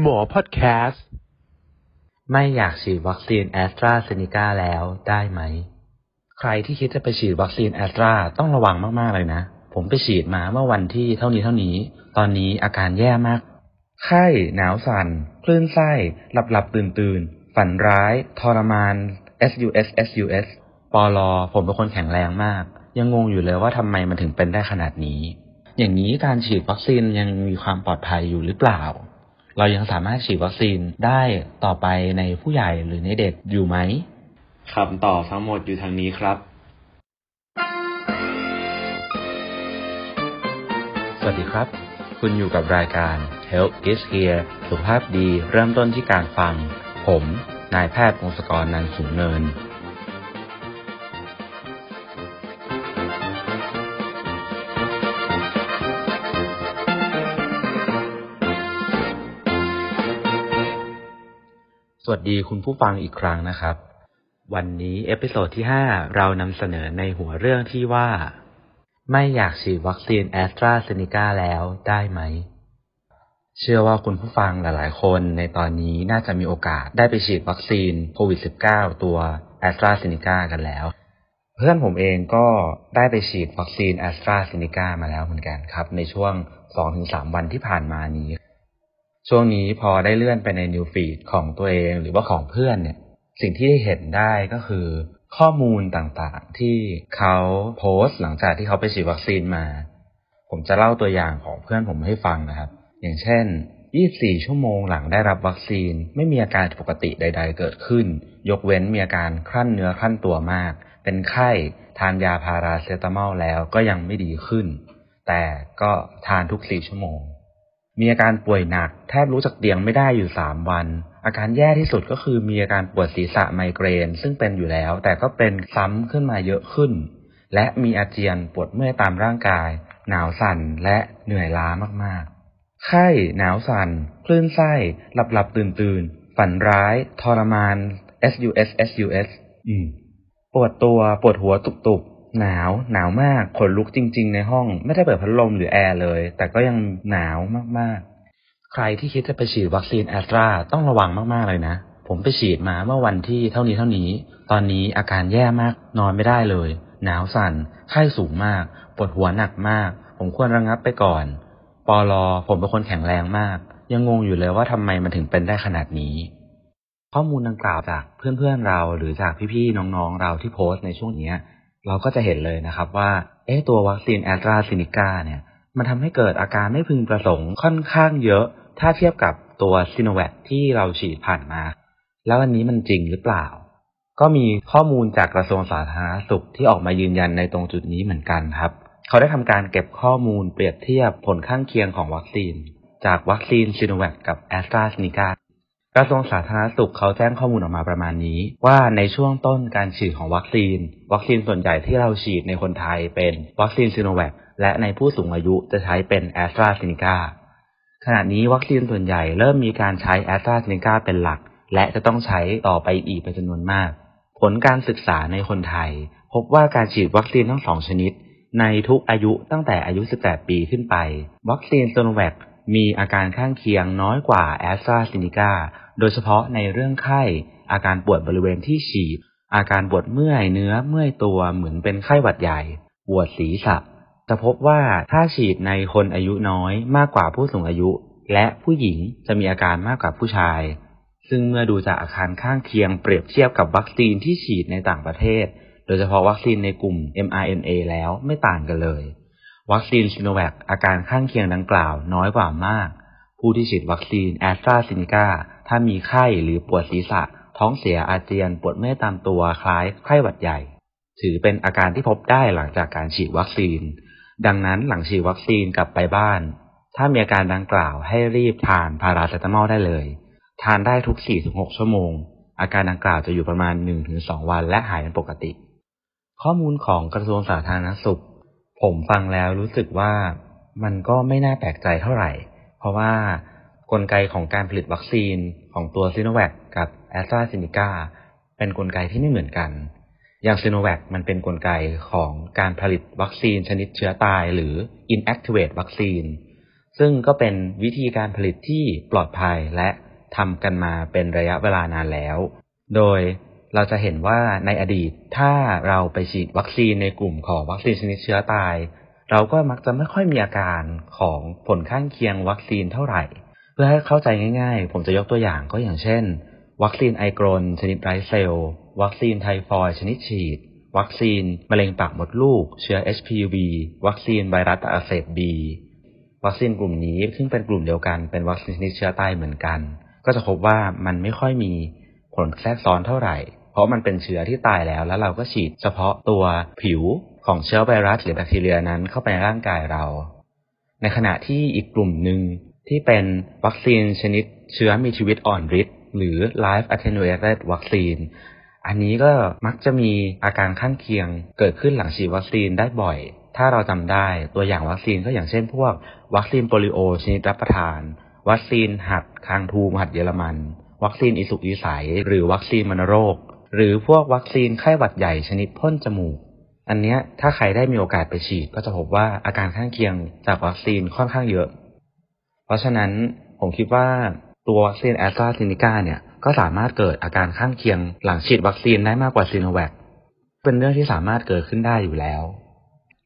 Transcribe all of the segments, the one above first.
หมอพอดแคสต์ไม่อยากฉีดวัคซีนแอสตราเซเนกาแล้วได้ไหม ใครที่คิดจะไปฉีดวัคซีนแอสตราต้องระวังมากๆเลยนะ ผมไปฉีดมาเมื่อวันที่เท่านี้เท่านี้ ตอนนี้อาการแย่มาก ไข้ หนาวสั่น คลื่นไส้ หลับหลับตื่นตื่น ฝันร้าย ทรมาน SUS SUS ปอลอ ผมเป็นคนแข็งแรงมาก ยังงงอยู่เลยว่าทำไมมันถึงเป็นได้ขนาดนี้ อย่างนี้การฉีดวัคซีนยังมีความปลอดภัยอยู่หรือเปล่า เรายังสามารถฉีดวัคซีนได้ต่อไปในผู้ใหญ่หรือในเด็กอยู่ไหมคำตอบทั้งหมดอยู่ทางนี้ครับ สวัสดีครับ คุณอยู่กับรายการ Health is here สุขภาพดีเริ่มต้นที่การฟัง ผม นายแพทย์พงศกรนันสูงเนิน สวัสดีคุณผู้ฟังอีกครั้งนะครับ วันนี้ episode ที่ 5 เรานำเสนอในหัวเรื่องที่ว่า ไม่อยากฉีดวัคซีนแอสตราเซเนกาแล้วได้ไหม เชื่อว่าคุณผู้ฟังหลาย ๆ คนในตอนนี้น่าจะมีโอกาสได้ไปฉีดวัคซีนโควิด -19 ตัวแอสตราเซเนกากันแล้ว เพื่อนผมเองก็ได้ไปฉีดวัคซีนแอสตราเซเนกามาแล้วเหมือนกันครับ ในช่วง 2-3 วันที่ผ่านมานี้ ช่วงนี้พอได้เลื่อนไปในนิวฟีดของตัวเองหรือว่าของเพื่อนเนี่ย สิ่งที่ได้เห็นได้ก็คือ ข้อมูลต่างๆ ที่เขาโพสต์หลังจากที่เขาไปฉีดวัคซีนมา ผมจะเล่าตัวอย่างของเพื่อนผมให้ฟังนะครับ อย่างเช่น 24 ชั่วโมงหลังได้รับวัคซีน ไม่มีอาการปกติใด ๆ เกิดขึ้น ยกเว้นมีอาการคลั่นเนื้อคลั่นตัวมาก เป็นไข้ทานยาพาราเซตามอลแล้วก็ยังไม่ดีขึ้น แต่ก็ทานทุก 4 ชั่วโมง มีอาการป่วยหนัก แทบรู้จักเตียงไม่ได้อยู่3วัน อาการแย่ที่สุดก็คือมีอาการปวดศีรษะไมเกรน ซึ่งเป็นอยู่แล้ว แต่ก็เป็นซ้ำขึ้นมาเยอะขึ้น และมีอาเจียนปวดเมื่อยตามร่างกาย หนาวสั่นและเหนื่อยล้ามากๆ ไข้หนาวสั่น คลื่นไส้หลับหลับตื่นตื่นฝันร้าย ทรมาน SUS SUS อืมปวดตัวปวดหัวตุบๆ หนาวหนาวมากขนลุกจริง ๆ ในห้อง ไม่ได้เปิดพัดลมหรือแอร์เลย แต่ก็ยังหนาวมากๆ ใครที่คิดจะไปฉีดวัคซีนแอสตราต้องระวังมากๆเลยนะ ผมไปฉีดมาเมื่อวันที่เท่านี้เท่านี้ ตอนนี้อาการแย่มากนอนไม่ได้เลย หนาวสั่นไข้สูงมากปวดหัวหนักมาก สมควรระงับไปก่อนปอลอผมเป็นคนแข็งแรงมาก ยังงงอยู่เลยว่าทำไมมันถึงเป็นได้ขนาดนี้ข้อมูลดังกล่าวจากเพื่อนๆเราหรือจากพี่ๆน้องๆเราที่โพสต์ในช่วงนี้ เราก็จะเห็นเลยนะครับว่าเอ๊ะตัววัคซีนแอสตราเซเนกาเนี่ยมันทำให้เกิดอาการไม่พึงประสงค์ค่อนข้างเยอะ ถ้าเทียบกับตัวซิโนแวคที่เราฉีดผ่านมา แล้วอันนี้มันจริงหรือเปล่า ก็มีข้อมูลจากกระทรวงสาธารณสุขที่ออกมายืนยันในตรงจุดนี้เหมือนกันครับ เขาได้ทำการเก็บข้อมูลเปรียบเทียบผลข้างเคียงของวัคซีน จากวัคซีนซิโนแวคกับแอสตราเซเนกา กระทรวงสาธารณสุขเขาแจ้งข้อมูลออกมาประมาณนี้ ว่าในช่วงต้นการฉีดของวัคซีน วัคซีนส่วนใหญ่ที่เราฉีดในคนไทยเป็นวัคซีนซิโนแวคและในผู้สูงอายุจะใช้เป็นแอสตราเซเนกาขณะนี้วัคซีนส่วนใหญ่เริ่มมีการใช้แอสตราเซเนกาเป็นหลัก และจะต้องใช้ต่อไปอีกเป็นจำนวนมาก ผลการศึกษาในคนไทย พบว่าการฉีดวัคซีนทั้งสองชนิด ในทุกอายุตั้งแต่อายุ 18 ปีขึ้นไป วัคซีนซิโนแวคมีอาการข้างเคียงน้อยกว่าแอสตราเซเนกา โดยเฉพาะในเรื่องไข้ อาการปวดบริเวณที่ฉีดอาการปวดเมื่อยเนื้อเมื่อยตัวเหมือนเป็นไข้หวัดใหญ่ปวดศีรษะจะพบว่าถ้าฉีดในคนอายุน้อยมากกว่าผู้สูงอายุ และผู้หญิงจะมีอาการมากกว่าผู้ชาย ซึ่งเมื่อดูจากอาการข้างเคียงเปรียบเทียบกับวัคซีนที่ฉีดในต่างประเทศ โดยเฉพาะวัคซีนในกลุ่ม mRNA แล้วไม่ต่างกันเลย วัคซีนซิโนแวคอาการข้างเคียงดังกล่าวน้อยกว่ามาก ผู้ที่ฉีดวัคซีนแอสตราเซเนกา ถ้ามีไข้หรือปวดศีรษะ ท้องเสียอาเจียนปวดเมื่อยตามตัวคล้ายไข้หวัดใหญ่ ถือเป็นอาการที่พบได้หลังจากการฉีดวัคซีน ดังนั้นหลังฉีดวัคซีนกลับไปบ้าน ถ้ามีอาการดังกล่าวให้รีบทานพาราเซตามอลได้เลย ทานได้ทุก 4-6 ชั่วโมง อาการดังกล่าวจะอยู่ประมาณ 1-2 วันและหายเป็นปกติ ข้อมูลของกระทรวงสาธารณสุข ผมฟังแล้วรู้สึกว่ามันก็ไม่น่าแปลกใจเท่าไหร่ เพราะว่า กลไกของการผลิตวัคซีนของตัวซีโนแวคกับแอสตราเซเนกาเป็นกลไกที่ไม่เหมือนกัน อย่างซีโนแวคมันเป็นกลไกของการผลิตวัคซีนชนิดเชื้อตายหรือ inactivate วัคซีน ซึ่งก็เป็นวิธีการผลิตที่ปลอดภัยและทำกันมาเป็นระยะเวลานานแล้ว โดยเราจะเห็นว่าในอดีตถ้าเราไปฉีดวัคซีนในกลุ่มของวัคซีนชนิดเชื้อตาย เราก็มักจะไม่ค่อยมีอาการของผลข้างเคียงวัคซีนเท่าไหร่ เพื่อให้เข้าใจง่ายๆ ผมจะยกตัวอย่างก็อย่างเช่น วัคซีนไอกรนชนิดไร้เซลล์ วัคซีนไทฟอยด์ชนิดฉีด วัคซีนมะเร็งปากมดลูก เชื้อ HPV วัคซีนไวรัสอักเสบบีวัคซีนกลุ่มนี้ซึ่งเป็นกลุ่มเดียวกันเป็นวัคซีนชนิดเชื้อตายเหมือนกัน ก็จะพบว่ามันไม่ค่อยมีผลแทรกซ้อนเท่าไหร่ เพราะมันเป็นเชื้อที่ตายแล้วแล้วเราก็ฉีดเฉพาะตัวผิวของเชื้อไวรัสหรือแบคทีเรียนั้นเข้าไปในร่างกายเรา ในขณะที่อีกกลุ่มหนึ่ง ที่เป็นวัคซีนชนิดเชื้อมีชีวิตอ่อนฤทธิ์หรือ live attenuated vaccine อันนี้ก็มักจะมีอาการข้างเคียงเกิดขึ้นหลังฉีดวัคซีนได้บ่อย ถ้าเราจำได้ตัวอย่างวัคซีนก็อย่างเช่นพวก วัคซีนโปลิโอชนิดรับประทาน วัคซีนหัดคางทูมหัดเยอรมัน วัคซีนอีสุกอีใส หรือวัคซีนวัณโรค หรือพวกวัคซีนไข้หวัดใหญ่ชนิดพ่นจมูก อันนี้ถ้าใครได้มีโอกาสไปฉีดก็จะพบว่าอาการข้างเคียงจากวัคซีนค่อนข้างเยอะ เพราะฉะนั้นผมคิดว่าตัววัคซีนแอสตราเซเนกาเนี่ยก็สามารถเกิดอาการข้างเคียงหลังฉีดวัคซีนได้มากกว่าซีโนแวคเป็นเรื่องที่สามารถเกิดขึ้นได้อยู่แล้ว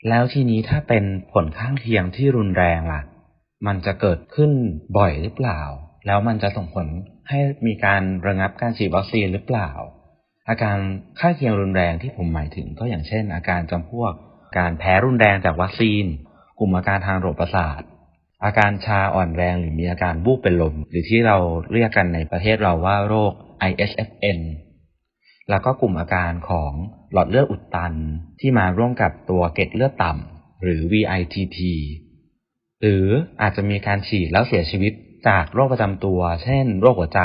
แล้วทีนี้ถ้าเป็นผลข้างเคียงที่รุนแรงล่ะ มันจะเกิดขึ้นบ่อยหรือเปล่า แล้วมันจะส่งผลให้มีการระงับการฉีดวัคซีนหรือเปล่า อาการข้างเคียงรุนแรงที่ผมหมายถึงก็อย่างเช่น อาการจำพวก การแพ้รุนแรงจากวัคซีน กลุ่มอาการทางระบบประสาท อาการชาอ่อนแรงหรือมีอาการบูบเป็นลม หรือที่เราเรียกกันในประเทศเราว่าโรค ISFN แล้วก็กลุ่มอาการของหลอดเลือดอุดตันที่มาร่วมกับตัวเกล็ดเลือดต่ำหรือ VITT หรืออาจจะมีการฉีดแล้วเสียชีวิตจากโรคประจำตัว เช่น โรคหัวใจ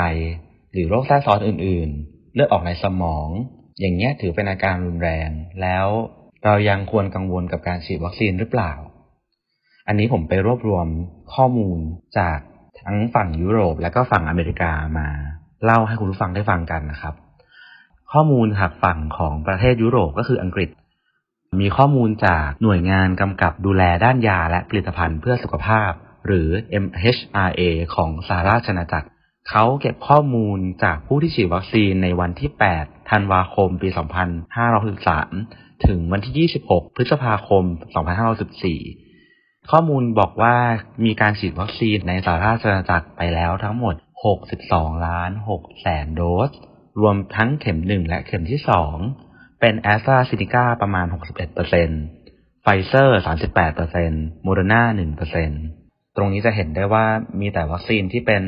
หรือโรคแทรกซ้อนอื่น ๆ เลือดออกในสมอง อย่างเงี้ยถือเป็นอาการรุนแรง แล้วเรายังควรกังวลกับการฉีดวัคซีนหรือเปล่า อันนี้ผมไปรวบรวมข้อมูลจากทั้งฝั่งยุโรปและก็ฝั่งอเมริกามาเล่าให้คุณผู้ฟังได้ฟังกันนะครับ ข้อมูลจากฝั่งของประเทศยุโรปก็คืออังกฤษ มีข้อมูลจากหน่วยงานกำกับดูแลด้านยาและผลิตภัณฑ์เพื่อสุขภาพ หรือ MHRA ของสหราชอาณาจักรเขาเก็บข้อมูลจากผู้ที่ฉีดวัคซีนในวันที่ 8 ธันวาคม ปี 2563 ถึงวันที่ 26 พฤษภาคม 2564 ข้อมูลบอกว่ามีการฉีดวัคซีนในสหราชอาณาจักรไปแล้วทั้งหมด 62 ล้าน6แสนโดส รวมทั้งเข็ม 1 และเข็มที่ 2 เป็นแอสตราเซเนกาประมาณ 61%ไฟเซอร์ 38%โมเดอร์นา1%ตรงนี้จะเห็นได้ว่ามีแต่วัคซีนที่เป็น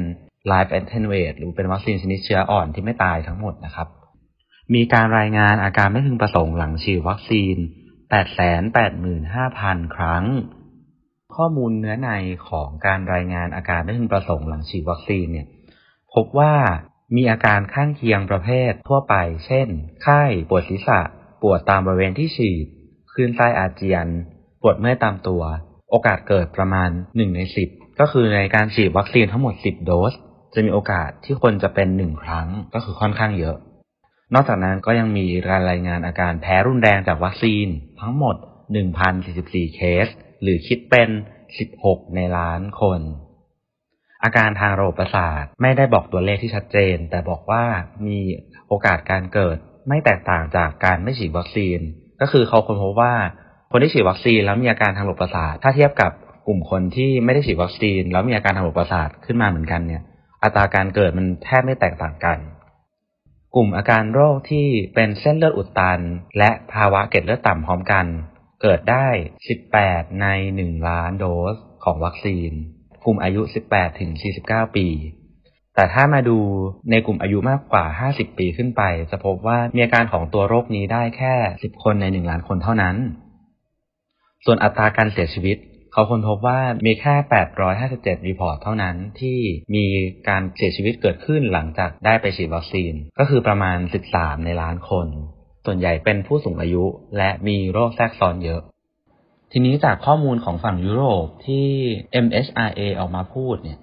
live attenuate หรือเป็นวัคซีนชนิดเชื้ออ่อนที่ไม่ตายทั้งหมดนะครับ มีการรายงานอาการไม่พึงประสงค์หลังฉีดวัคซีน 885,000 ครั้ง ข้อมูลเนื้อในของการรายงานอาการไม่พึงประสงค์หลังฉีดวัคซีนเนี่ยพบว่ามีอาการข้างเคียงประเภททั่วไป เช่น ไข้ ปวดศีรษะ ปวดตามบริเวณที่ฉีด คลื่นไส้อาเจียน ปวดเมื่อยตามตัว โอกาสเกิดประมาณ 1 ใน 10 ก็คือในการฉีดวัคซีนทั้งหมด 10 โดส จะมีโอกาสที่คนจะเป็น 1 ครั้ง ก็คือค่อนข้างเยอะ นอกจากนั้นก็ยังมีการรายงานอาการแพ้รุนแรงจากวัคซีนทั้งหมด 1,044 เคส หรือคิดเป็น 16 ในล้านคน อาการทางระบบประสาทไม่ได้บอกตัวเลขที่ชัดเจน แต่บอกว่ามีโอกาสการเกิดไม่แตกต่างจากการไม่ฉีดวัคซีน ก็คือเขาค้นพบว่า คนที่ฉีดวัคซีนแล้วมีอาการทางระบบประสาท ถ้าเทียบกับกลุ่มคนที่ไม่ได้ฉีดวัคซีน แล้วมีอาการทางระบบประสาทขึ้นมาเหมือนกันเนี่ย อัตราการเกิดมันแทบไม่แตกต่างกัน กลุ่มอาการโรคที่เป็นเส้นเลือดอุดตัน และภาวะเกล็ดเลือดต่ำพร้อมกัน เกิดได้ 18 ใน 1 ล้านโดสของวัคซีน กลุ่มอายุ 18 ถึง 49 ปี แต่ถ้ามาดูในกลุ่มอายุมากกว่า 50 ปีขึ้นไป จะพบว่ามีอาการของตัวโรคนี้ได้แค่ 10 คนใน 1 ล้านคนเท่านั้น ส่วนอัตราการเสียชีวิต เขาค้นพบว่ามีแค่ 857 report เท่านั้นที่มีการเสียชีวิตเกิดขึ้นหลังจากได้ไปฉีดวัคซีน ก็คือประมาณ 13 ในล้านคน ส่วนใหญ่เป็นผู้สูงอายุและมีโรคแทรกซ้อนเยอะ ทีนี้จากข้อมูลของฝั่งยุโรปที่ MHRA ออกมาพูดเนี่ย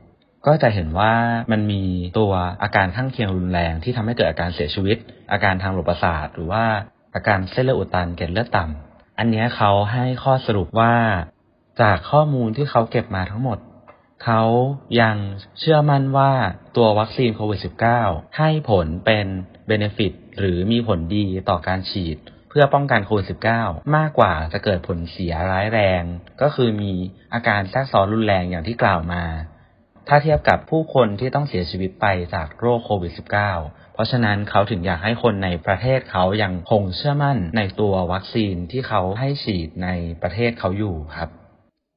ก็จะเห็นว่ามันมีตัวอาการข้างเคียงรุนแรงที่ทำให้เกิดอาการเสียชีวิต อาการทางระบบประสาทหรือว่าอาการเส้นเลือดอุดตันเกล็ดเลือดต่ำอันนี้เขาให้ข้อสรุปว่า จากข้อมูลที่เขาเก็บมาทั้งหมดเขายังเชื่อมั่นว่าตัววัคซีนโควิด -19 ให้ผลเป็นเบเนฟิต หรือมีผลดีต่อการฉีด เพื่อป้องกันโควิด -19 มากกว่าจะเกิดผลเสียร้ายแรง ก็คือมีอาการแทรกซ้อนรุนแรงอย่างที่กล่าวมา ถ้าเทียบกับผู้คนที่ต้องเสียชีวิตไปจากโรคโควิด -19 เพราะฉะนั้นเขาถึงอยากให้คนในประเทศเขายังคงเชื่อมั่นในตัววัคซีนที่เขาให้ฉีดในประเทศเขาอยู่ครับ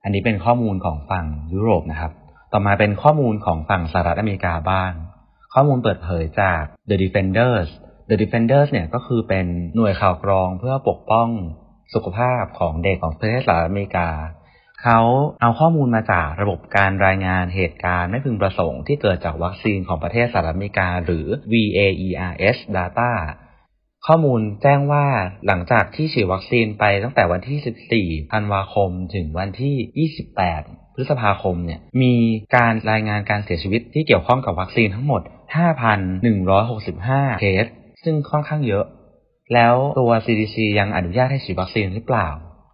อันนี้เป็นข้อมูลของฝั่งยุโรปนะครับ ต่อมาเป็นข้อมูลของฝั่งสหรัฐอเมริกาบ้างข้อมูลเปิดเผยจาก The Defenders The Defenders เนี่ยก็คือเป็นหน่วยข่าวกรองเพื่อปกป้องสุขภาพของเด็กของประเทศสหรัฐอเมริกา เขาเอาข้อมูลมาจากระบบการรายงานเหตุการณ์ไม่พึงประสงค์ที่เกิดจากวัคซีนของประเทศสหรัฐอเมริกา หรือ VAERS data ข้อมูลแจ้งว่าหลังจากที่ฉีดวัคซีนไปตั้งแต่วันที่ 14 ธันวาคม ถึงวันที่ 28 พฤษภาคมเนี่ย มีการรายงานการเสียชีวิตที่เกี่ยวข้องกับวัคซีนทั้งหมด 5,165 เคส ซึ่งค่อนข้างเยอะ แล้วตัว CDC ยังอนุญาตให้ฉีดวัคซีนหรือเปล่า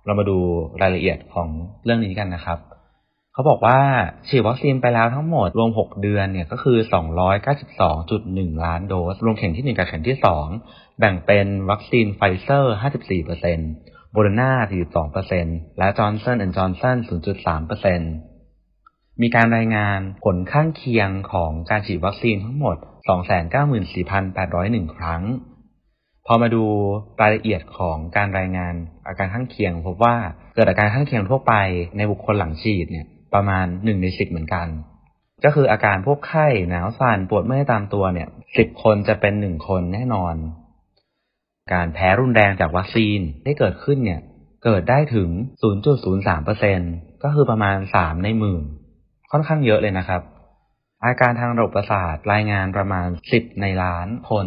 เรามาดูรายละเอียดของเรื่องนี้กันนะครับ เขาบอกว่าฉีดวัคซีนไปแล้วทั้งหมดรวม 6 เดือนเนี่ยก็คือ 292.1 ล้านโดส รวมเข็มที่ 1 กับเข็มที่ 2 แบ่งเป็นวัคซีนไฟเซอร์ 54%โมเดอร์นา42%และจอห์นสันแอนด์จอห์นสัน0.3%มีการรายงานผลข้างเคียงของการฉีดวัคซีนทั้งหมด 294,801 ครั้ง พอมาดูรายละเอียดของการรายงานอาการข้างเคียง พบว่าเกิดอาการข้างเคียงทั่วไปในบุคคลหลังฉีดเนี่ยประมาณ1ใน10เหมือนกัน ก็คืออาการพวกไข้หนาวสั่นปวดเมื่อยตามตัวเนี่ย10คนจะเป็น1คนแน่นอน การแพ้รุนแรงจากวัคซีนที่เกิดขึ้นเนี่ยเกิดได้ถึง 0.03%ก็คือประมาณ 3 ในหมื่น ค่อนข้างเยอะเลยนะครับ อาการทางระบบประสาทรายงานประมาณ 10 ในล้านคน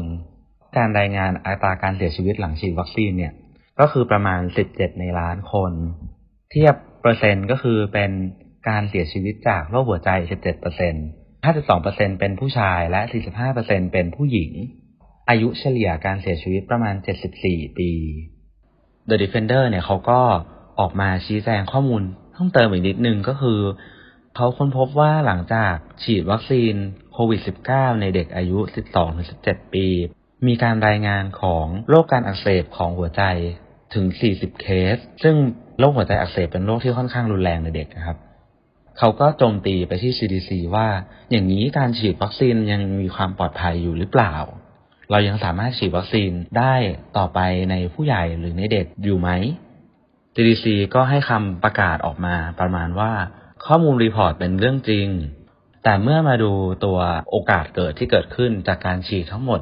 การรายงานอัตราการเสียชีวิตหลังฉีดวัคซีนเนี่ย ก็คือประมาณ 17 ในล้านคน เทียบเปอร์เซ็นต์ก็คือเป็นการเสียชีวิตจากโรคหัวใจ 17% 52%เป็นผู้ชายและ 45%เป็นผู้หญิง อายุเฉลี่ยการเสียชีวิตประมาณ 74 ปี The Defender เนี่ยเขาก็ออกมาชี้แจงข้อมูลเพิ่มเติมอีกนิดนึงก็คือ เขาค้นพบว่าหลังจากฉีดวัคซีนโควิด -19 ในเด็กอายุ 12-17 ปี มีการรายงานของโรคการอักเสบของหัวใจถึง 40 เคส ซึ่งโรคหัวใจอักเสบเป็นโรคที่ค่อนข้างรุนแรงในเด็กนะครับ เขาก็โจมตีไปที่ CDC ว่าอย่างนี้การฉีดวัคซีนยังมีความปลอดภัยอยู่หรือเปล่า เรายังสามารถฉีดวัคซีนได้ต่อไปในผู้ใหญ่หรือในเด็กอยู่ไหม CDC ก็ให้คำประกาศออกมาประมาณว่า ข้อมูล report เป็นเรื่องจริง แต่เมื่อมาดูตัวโอกาสเกิดที่เกิดขึ้นจากการฉีดทั้งหมด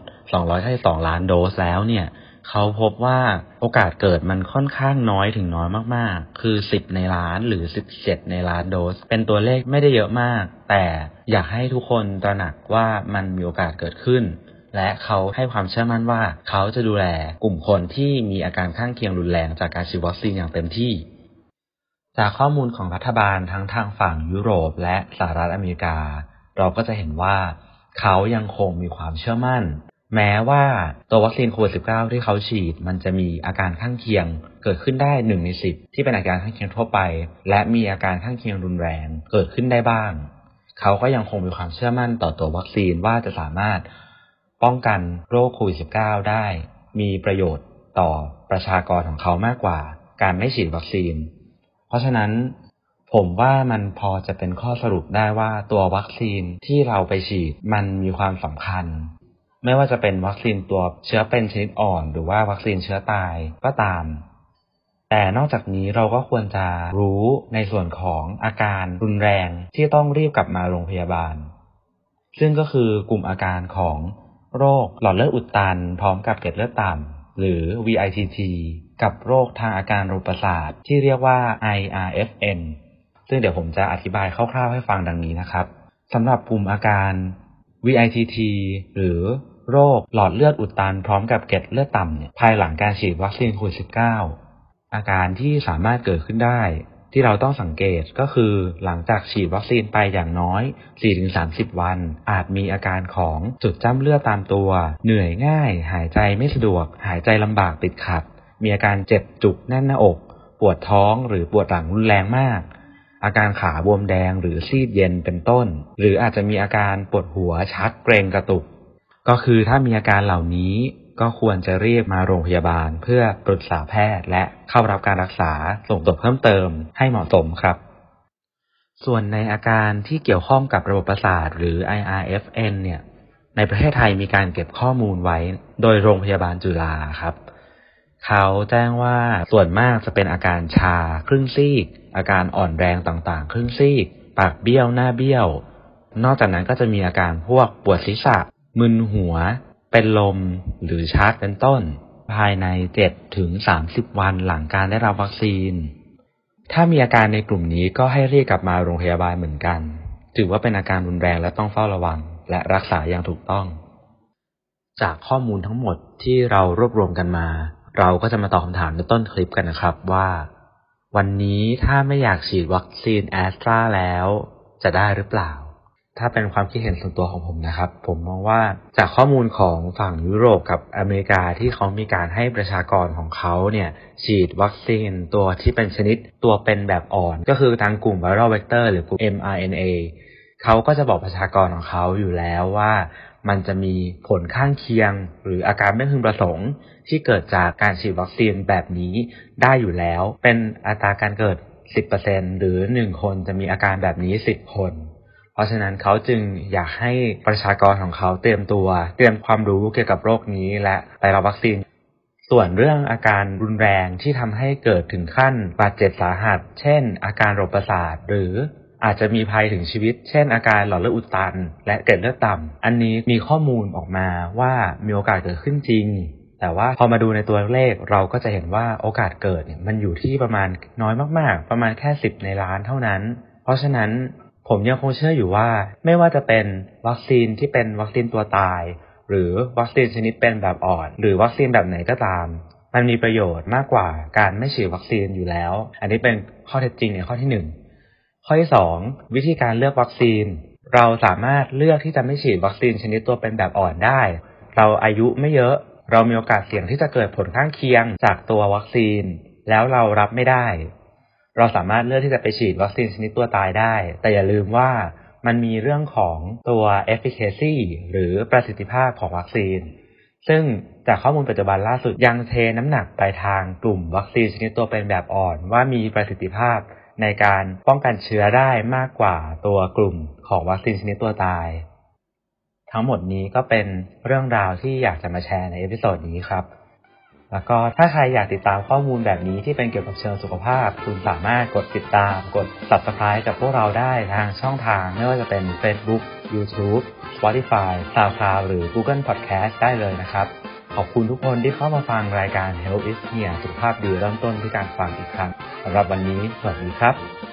252 ล้านโดสแล้วเนี่ยเขาพบว่าโอกาสเกิดมันค่อนข้างน้อยถึงน้อยมากๆ คือ 10 ในล้านหรือ 17 ในล้านโดส เป็นตัวเลขไม่ได้เยอะมาก แต่อยากให้ทุกคนตระหนักว่ามันมีโอกาสเกิดขึ้น และเขาให้ความเชื่อมั่นว่า เขาจะดูแลกลุ่มคนที่มีอาการข้างเคียงรุนแรงจากการฉีดวัคซีนอย่างเต็มที่ จากข้อมูลของรัฐบาลทั้งทางฝั่งยุโรปและสหรัฐอเมริกา เราก็จะเห็นว่าเขายังคงมีความเชื่อมั่น แม้ว่าตัววัคซีนโควิด -19 ที่เขาฉีด มันจะมีอาการข้างเคียงเกิดขึ้นได้หนึ่งในสิบที่เป็นอาการข้างเคียงทั่วไป และมีอาการข้างเคียงรุนแรงเกิดขึ้นได้บ้าง เขาก็ยังคงมีความเชื่อมั่นต่อตัววัคซีนว่าจะสามารถป้องกันโรคโควิด -19 ได้ มีประโยชน์ต่อประชากรของเขามากกว่า การไม่ฉีดวัคซีน เพราะฉะนั้นผมว่ามันพอจะเป็นข้อสรุปได้ว่าตัววัคซีนที่เราไปฉีดมันมีความสำคัญ ไม่ว่าจะเป็นวัคซีนตัวเชื้อเป็นชนิดอ่อน หรือว่าวัคซีนเชื้อตายก็ตาม แต่นอกจากนี้เราก็ควรจะรู้ในส่วนของอาการรุนแรงที่ต้องรีบกลับมาโรงพยาบาล ซึ่งก็คือกลุ่มอาการของโรคหลอดเลือดอุดตัน พร้อมกับเกล็ดเลือดต่ำ หรือ VITT กับโรคทางอาการรูปประสาทที่เรียกว่า IRFN ซึ่งเดี๋ยวผมจะอธิบายคร่าวๆให้ฟังดังนี้นะครับสำหรับกลุ่มอาการ VITT หรือโรคหลอดเลือดอุดตันพร้อมกับเกล็ดเลือดต่ำเนี่ยภายหลังการฉีดวัคซีนโควิด -19 อาการที่สามารถเกิดขึ้นได้ ที่เราต้องสังเกตก็คือหลังจากฉีดวัคซีนไปอย่างน้อย 4-30 วัน อาจมีอาการของจุดจ้ำเลือดตามตัว เหนื่อยง่าย หายใจไม่สะดวก หายใจลำบากติดขัด มีอาการเจ็บจุกแน่นหน้าอก ปวดท้องหรือปวดหลังรุนแรงมาก อาการขาบวมแดงหรือซีดเย็นเป็นต้น หรืออาจจะมีอาการปวดหัวชักเกรงกระตุก ก็คือถ้ามีอาการเหล่านี้ ก็ควรจะเรียกมาโรงพยาบาล เพื่อปรึกษาแพทย์และเข้ารับการรักษาส่งตรวจเพิ่มเติมให้เหมาะสมครับ ส่วนในอาการที่เกี่ยวข้องกับระบบประสาทหรือ IRFN เนี่ย ในประเทศไทยมีการเก็บข้อมูลไว้ โดยโรงพยาบาลจุฬาครับ เขาแจ้งว่าส่วนมากจะเป็นอาการชาครึ่งซีก อาการอ่อนแรงต่างๆ ครึ่งซีก ปากเบี้ยวหน้าเบี้ยว นอกจากนั้นก็จะมีอาการพวกปวดศีรษะมึนหัว เป็นลมหรือชักเป็นต้น ภายใน7ถึง30วันหลังการได้รับวัคซีน ถ้ามีอาการในกลุ่มนี้ก็ให้เรียกกลับมาโรงพยาบาลเหมือนกัน ถือว่าเป็นอาการรุนแรงและต้องเฝ้าระวัง และรักษาอย่างถูกต้อง จากข้อมูลทั้งหมดที่เรารวบรวมกันมา เราก็จะมาตอบคำถามในต้นคลิปกันนะครับว่า วันนี้ถ้าไม่อยากฉีดวัคซีนแอสตราแล้ว จะได้หรือเปล่า ถ้าเป็นความคิดเห็นส่วนตัวของผมนะครับ ผมมองว่าจากข้อมูลของฝั่งยุโรปกับอเมริกาที่เขามีการให้ประชากรของเขาเนี่ยฉีดวัคซีนตัวที่เป็นชนิดตัวเป็นแบบอ่อน ก็คือทางกลุ่ม viral vector หรือกลุ่ม mRNA เขาก็จะบอกประชากรของเขาอยู่แล้วว่ามันจะมีผลข้างเคียง หรืออาการไม่พึงประสงค์ ที่เกิดจากการฉีดวัคซีนแบบนี้ได้อยู่แล้ว เป็นอัตราการเกิด 10%หรือ 1 คนจะมีอาการแบบนี้ 10 คน ราะฉะนั้นเขาจึงอยากให้ประชากรของเขาเตรียมตัว เตรียมความรู้เกี่ยวกับโรคนี้และไปรับวัคซีน ส่วนเรื่องอาการรุนแรงที่ทำให้เกิดถึงขั้นบาดเจ็บสาหัส เช่น อาการระบบประสาทหรืออาจจะมีภัยถึงชีวิต เช่น อาการหลอดเลือดอุดตัน และเกล็ดเลือดต่ำ อันนี้มีข้อมูลออกมาว่ามีโอกาสเกิดขึ้นจริง แต่ว่าพอมาดูในตัวเลขเราก็จะเห็นว่าโอกาสเกิดเนี่ยมันอยู่ที่ประมาณน้อยมากๆ ประมาณแค่สิบในล้านเท่านั้น เพราะฉะนั้น ผมยังคงเชื่ออยู่ว่าไม่ว่าจะเป็นวัคซีนที่เป็นวัคซีนตัวตาย หรือวัคซีนชนิดเป็นแบบอ่อน หรือวัคซีนแบบไหนก็ตาม มันมีประโยชน์มากกว่าการไม่ฉีดวัคซีนอยู่แล้ว อันนี้เป็นข้อเท็จจริงในข้อที่หนึ่งข้อที่สองวิธีการเลือกวัคซีน เราสามารถเลือกที่จะไม่ฉีดวัคซีนชนิดตัวเป็นแบบอ่อนได้ เราอายุไม่เยอะ เรามีโอกาสเสี่ยงที่จะเกิดผลข้างเคียงจากตัววัคซีน แล้วเรารับไม่ได้ เราสามารถเลือกที่จะไปฉีดวัคซีนชนิดตัวตายได้ แต่อย่าลืมว่ามันมีเรื่องของตัว efficacy หรือประสิทธิภาพของวัคซีน ซึ่งจากข้อมูลปัจจุบันล่าสุดยังเทน้ำหนักไปทางกลุ่มวัคซีนชนิดตัวเป็นแบบอ่อน ว่ามีประสิทธิภาพในการป้องกันเชื้อได้มากกว่าตัวกลุ่มของวัคซีนชนิดตัวตาย ทั้งหมดนี้ก็เป็นเรื่องราวที่อยากจะมาแชร์ใน episode นี้ครับ แล้วก็ถ้าใครอยากติดตามข้อมูลแบบนี้ที่เป็นเกี่ยวกับเชิงสุขภาพ คุณสามารถกดติดตาม กด subscribe กับพวกเราได้ทางช่องทางไม่ว่าจะเป็น Facebook YouTube Spotify SoundCloud หรือ Google Podcast ได้เลยนะครับ ขอบคุณทุกคนที่เข้ามาฟังรายการ Health is Here สุขภาพดีเริ่มต้นที่การฟังอีกครั้งสำหรับวันนี้ สวัสดีครับ